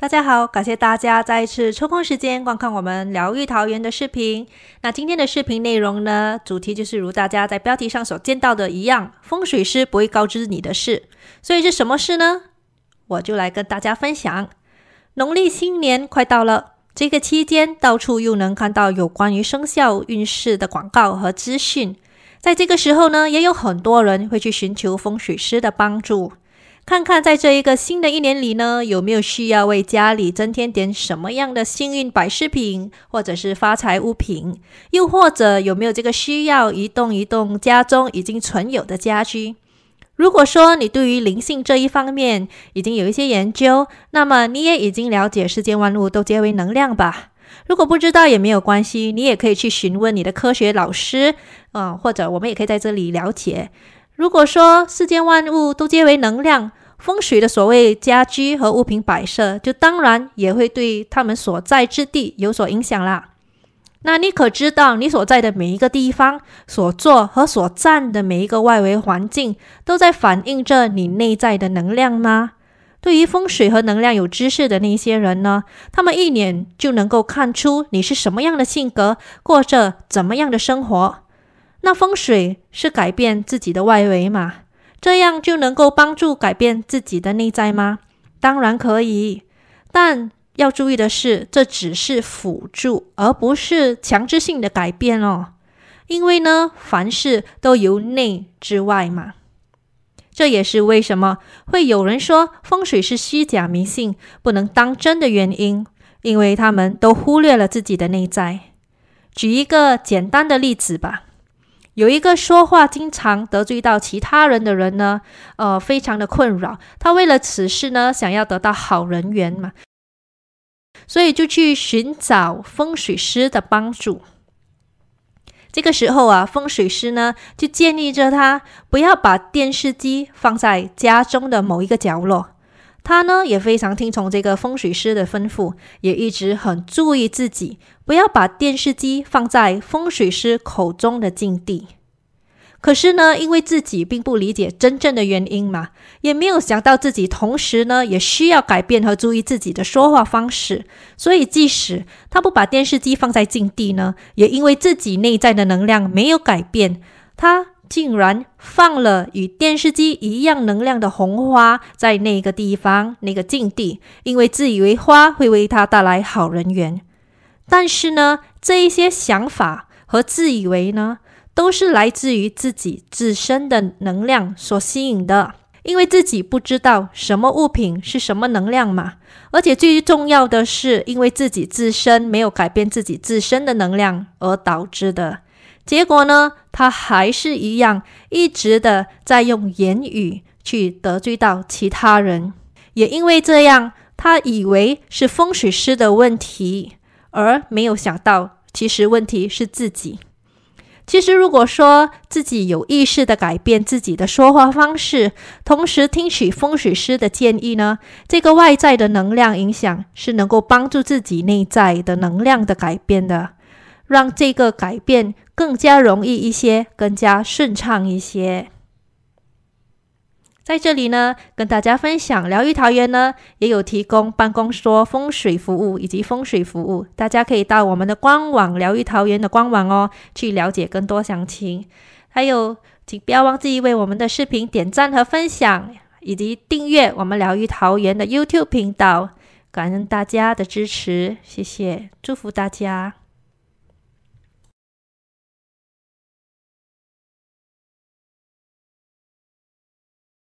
大家好，感谢大家再一次抽空时间观看我们疗愈桃园的视频。那今天的视频内容呢，主题就是如大家在标题上所见到的一样，风水师不会告知你的事。所以是什么事呢？我就来跟大家分享。农历新年快到了，这个期间到处又能看到有关于生肖运势的广告和资讯。在这个时候呢，也有很多人会去寻求风水师的帮助。看看在这一个新的一年里呢，有没有需要为家里增添点什么样的幸运摆饰品，或者是发财物品，又或者有没有这个需要移动移动家中已经存有的家居？如果说你对于灵性这一方面已经有一些研究，那么你也已经了解世间万物都皆为能量吧？如果不知道也没有关系，你也可以去询问你的科学老师，嗯，或者我们也可以在这里了解。如果说世间万物都皆为能量，风水的所谓家居和物品摆设，就当然也会对他们所在之地有所影响啦。那你可知道，你所在的每一个地方、所做和所站的每一个外围环境，都在反映着你内在的能量吗？对于风水和能量有知识的那些人呢，他们一眼就能够看出你是什么样的性格，过着怎么样的生活。那风水是改变自己的外围嘛？这样就能够帮助改变自己的内在吗？当然可以，但要注意的是，这只是辅助，而不是强制性的改变哦。因为呢，凡事都由内至外嘛。这也是为什么会有人说风水是虚假迷信，不能当真的原因，因为他们都忽略了自己的内在。举一个简单的例子吧。有一个说话经常得罪到其他人的人呢，呃，非常的困扰。他为了此事呢，想要得到好人缘嘛，所以就去寻找风水师的帮助。这个时候啊，风水师呢就建议着他不要把电视机放在家中的某一个角落。他呢也非常听从这个风水师的吩咐，也一直很注意自己，不要把电视机放在风水师口中的境地。可是呢，因为自己并不理解真正的原因嘛，也没有想到自己同时呢也需要改变和注意自己的说话方式，所以即使他不把电视机放在境地呢，也因为自己内在的能量没有改变，他。竟然放了与电视机一样能量的红花在那个地方、那个境地，因为自以为花会为他带来好人缘。但是呢，这一些想法和自以为呢，都是来自于自己自身的能量所吸引的，因为自己不知道什么物品是什么能量嘛。而且最重要的是，因为自己自身没有改变自己自身的能量而导致的。结果呢，他还是一样，一直的在用言语去得罪到其他人。也因为这样，他以为是风水师的问题，而没有想到，其实问题是自己。其实，如果说自己有意识的改变自己的说话方式，同时听取风水师的建议呢，这个外在的能量影响是能够帮助自己内在的能量的改变的。让这个改变更加容易一些，更加顺畅一些。在这里呢，跟大家分享，疗愈桃园呢也有提供办公桌风水服务以及风水服务，大家可以到我们的官网疗愈桃园的官网哦，去了解更多详情。还有，请不要忘记为我们的视频点赞和分享，以及订阅我们疗愈桃园的 YouTube 频道。感恩大家的支持，谢谢，祝福大家。